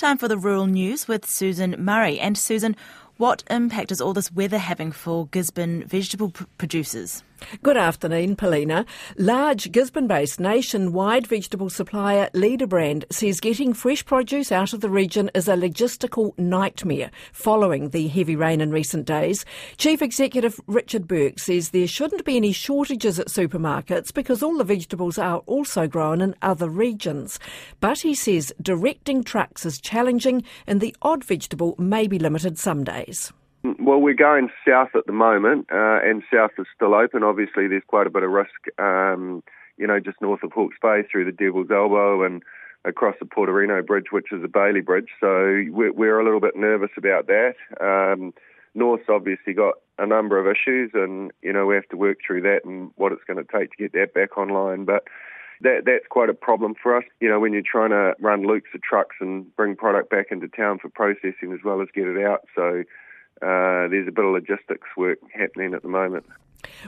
Time for the rural news with Susan Murray. And Susan, what impact is all this weather having for Gisborne vegetable pr- producers? Good afternoon, Paulina. Large Gisborne based nationwide vegetable supplier LeaderBrand says getting fresh produce out of the region is a logistical nightmare following the heavy rain in recent days. Chief Executive Richard Burke says there shouldn't be any shortages at supermarkets because all the vegetables are also grown in other regions. But he says directing trucks is challenging and the odd vegetable may be limited some days. Well, we're going south at the moment, uh, and south is still open. Obviously, there's quite a bit of risk, um, you know, just north of Hawke's Bay through the Devil's Elbow and across the Putorino Bridge, which is a Bailey Bridge. So we're, we're a little bit nervous about that. Um, North's obviously got a number of issues, and you know we have to work through that and what it's going to take to get that back online. But that that's quite a problem for us. You know, when you're trying to run loops of trucks and bring product back into town for processing as well as get it out. So uh, there's a bit of logistics work happening at the moment.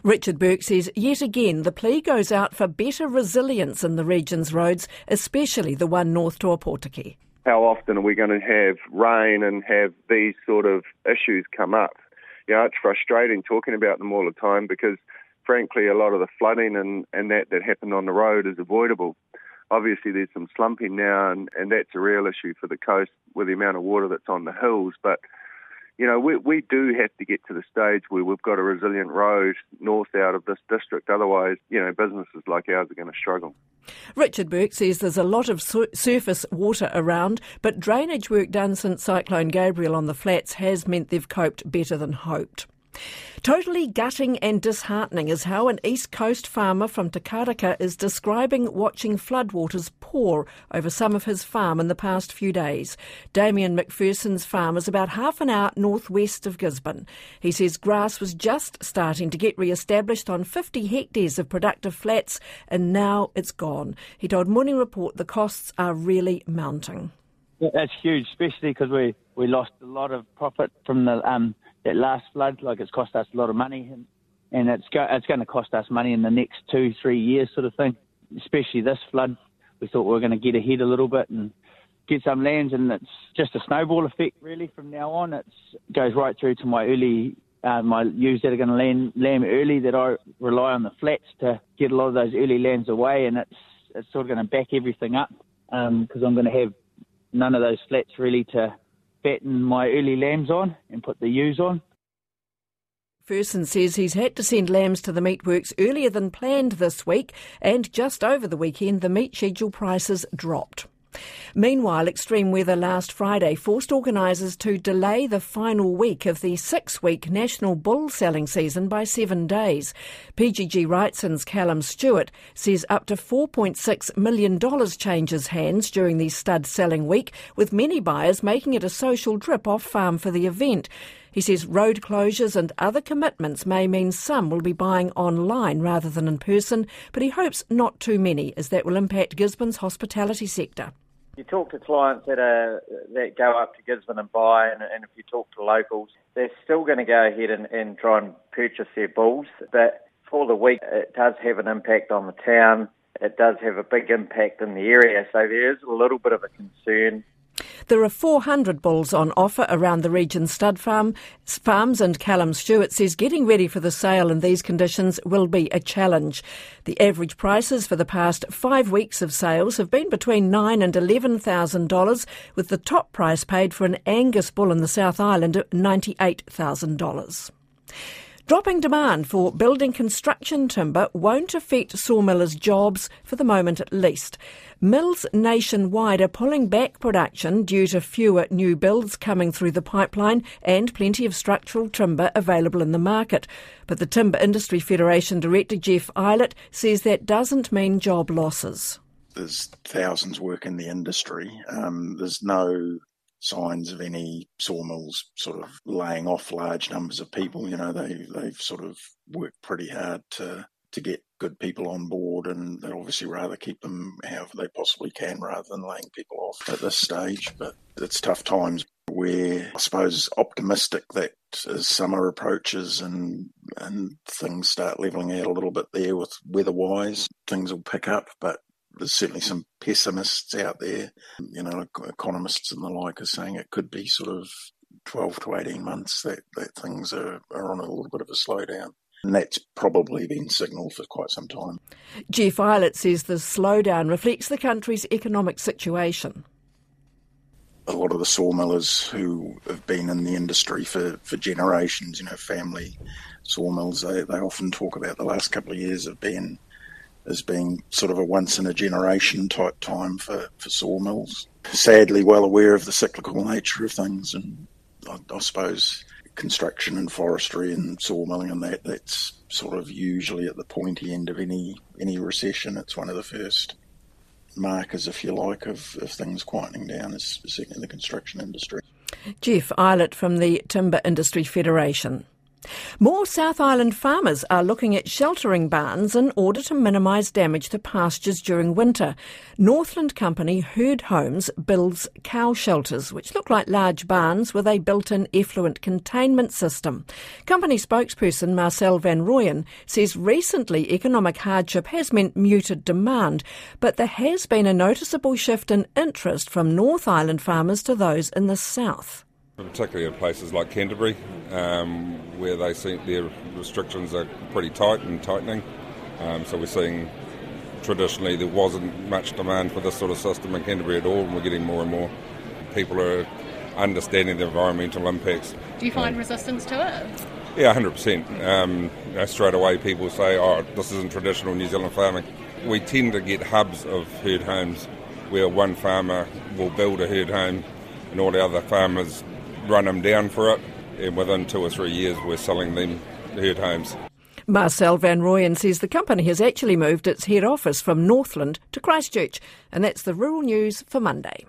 Richard Burke says yet again the plea goes out for better resilience in the region's roads, especially the one north to Opotiki. How often are we going to have rain and have these sort of issues come up? You know, it's frustrating talking about them all the time because, frankly, a lot of the flooding and, and that that happened on the road is avoidable. Obviously, there's some slumping now, and, and that's a real issue for the coast with the amount of water that's on the hills. But you know, we, we do have to get to the stage where we've got a resilient road north out of this district. Otherwise, you know, businesses like ours are going to struggle. Richard Burke says there's a lot of su- surface water around, but drainage work done since Cyclone Gabrielle on the flats has meant they've coped better than hoped. Totally gutting and disheartening is how an East Coast farmer from Te Karaka is describing watching floodwaters pour over some of his farm in the past few days. Damien McPherson's farm is about half an hour northwest of Gisborne. He says grass was just starting to get re-established on 50 hectares of productive flats and now it's gone. He told Morning Report the costs are really mounting. That's huge, especially because we, we lost a lot of profit from the um, that last flood. Like it's cost us a lot of money, and, and it's go, it's going to cost us money in the next two three years, sort of thing. Especially this flood, we thought we were going to get ahead a little bit and get some lands, and it's just a snowball effect really. From now on, it goes right through to my early uh, my ewes that are going to land lamb early that I rely on the flats to get a lot of those early lands away, and it's it's sort of going to back everything up because um, I'm going to have none of those flats really to fatten my early lambs on and put the ewes on. Ferson says he's had to send lambs to the meatworks earlier than planned this week, and just over the weekend, the meat schedule prices dropped. Meanwhile, extreme weather last Friday forced organisers to delay the final week of the six week national bull selling season by seven days. PGG Wrightson's Callum Stewart says up to $4.6 million changes hands during the stud selling week, with many buyers making it a social trip off farm for the event. He says road closures and other commitments may mean some will be buying online rather than in person, but he hopes not too many, as that will impact Gisborne's hospitality sector. You talk to clients that are that go up to Gisborne and buy, and, and if you talk to locals, they're still going to go ahead and, and try and purchase their bulls. But for the week, it does have an impact on the town. It does have a big impact in the area, so there is a little bit of a concern there are 400 bulls on offer around the region's stud farm, farms, and Callum Stewart says getting ready for the sale in these conditions will be a challenge. The average prices for the past five weeks of sales have been between nine and eleven thousand dollars, with the top price paid for an Angus bull in the South Island at ninety-eight thousand dollars. Dropping demand for building construction timber won't affect sawmillers' jobs, for the moment at least. Mills nationwide are pulling back production due to fewer new builds coming through the pipeline and plenty of structural timber available in the market. But the Timber Industry Federation Director Jeff Eilert says that doesn't mean job losses. There's thousands work in the industry. Um, there's no signs of any sawmills sort of laying off large numbers of people. You know, they they've sort of worked pretty hard to to get good people on board, and they'd obviously rather keep them however they possibly can rather than laying people off at this stage. But it's tough times. We're, I suppose, optimistic that as summer approaches and and things start levelling out a little bit there with weather-wise, things will pick up. But there's certainly some pessimists out there, you know, economists and the like are saying it could be sort of 12 to 18 months that, that things are, are on a little bit of a slowdown. And that's probably been signalled for quite some time. Jeff Eilert says the slowdown reflects the country's economic situation. A lot of the sawmillers who have been in the industry for, for generations, you know, family sawmills, they, they often talk about the last couple of years have been as being sort of a once in a generation type time for, for sawmills. Sadly, well aware of the cyclical nature of things, and I, I suppose construction and forestry and sawmilling and that that's sort of usually at the pointy end of any any recession. It's one of the first markers, if you like, of, of things quietening down is certainly the construction industry. Jeff Eilert from the Timber Industry Federation. More South Island farmers are looking at sheltering barns in order to minimise damage to pastures during winter. Northland company Herd Homes builds cow shelters, which look like large barns with a built-in effluent containment system. Company spokesperson Marcel Van Rooyen says recently economic hardship has meant muted demand, but there has been a noticeable shift in interest from North Island farmers to those in the south particularly in places like Canterbury, um, where they see their restrictions are pretty tight and tightening. Um, so we're seeing traditionally there wasn't much demand for this sort of system in Canterbury at all, and we're getting more and more people are understanding the environmental impacts. Do you find um, resistance to it? Yeah, 100%. Um, you know, straight away people say, oh, this isn't traditional New Zealand farming. We tend to get hubs of herd homes where one farmer will build a herd home and all the other farmers run them down for it, and within two or three years, we're selling them herd homes. Marcel Van Rooyen says the company has actually moved its head office from Northland to Christchurch, and that's the rural news for Monday.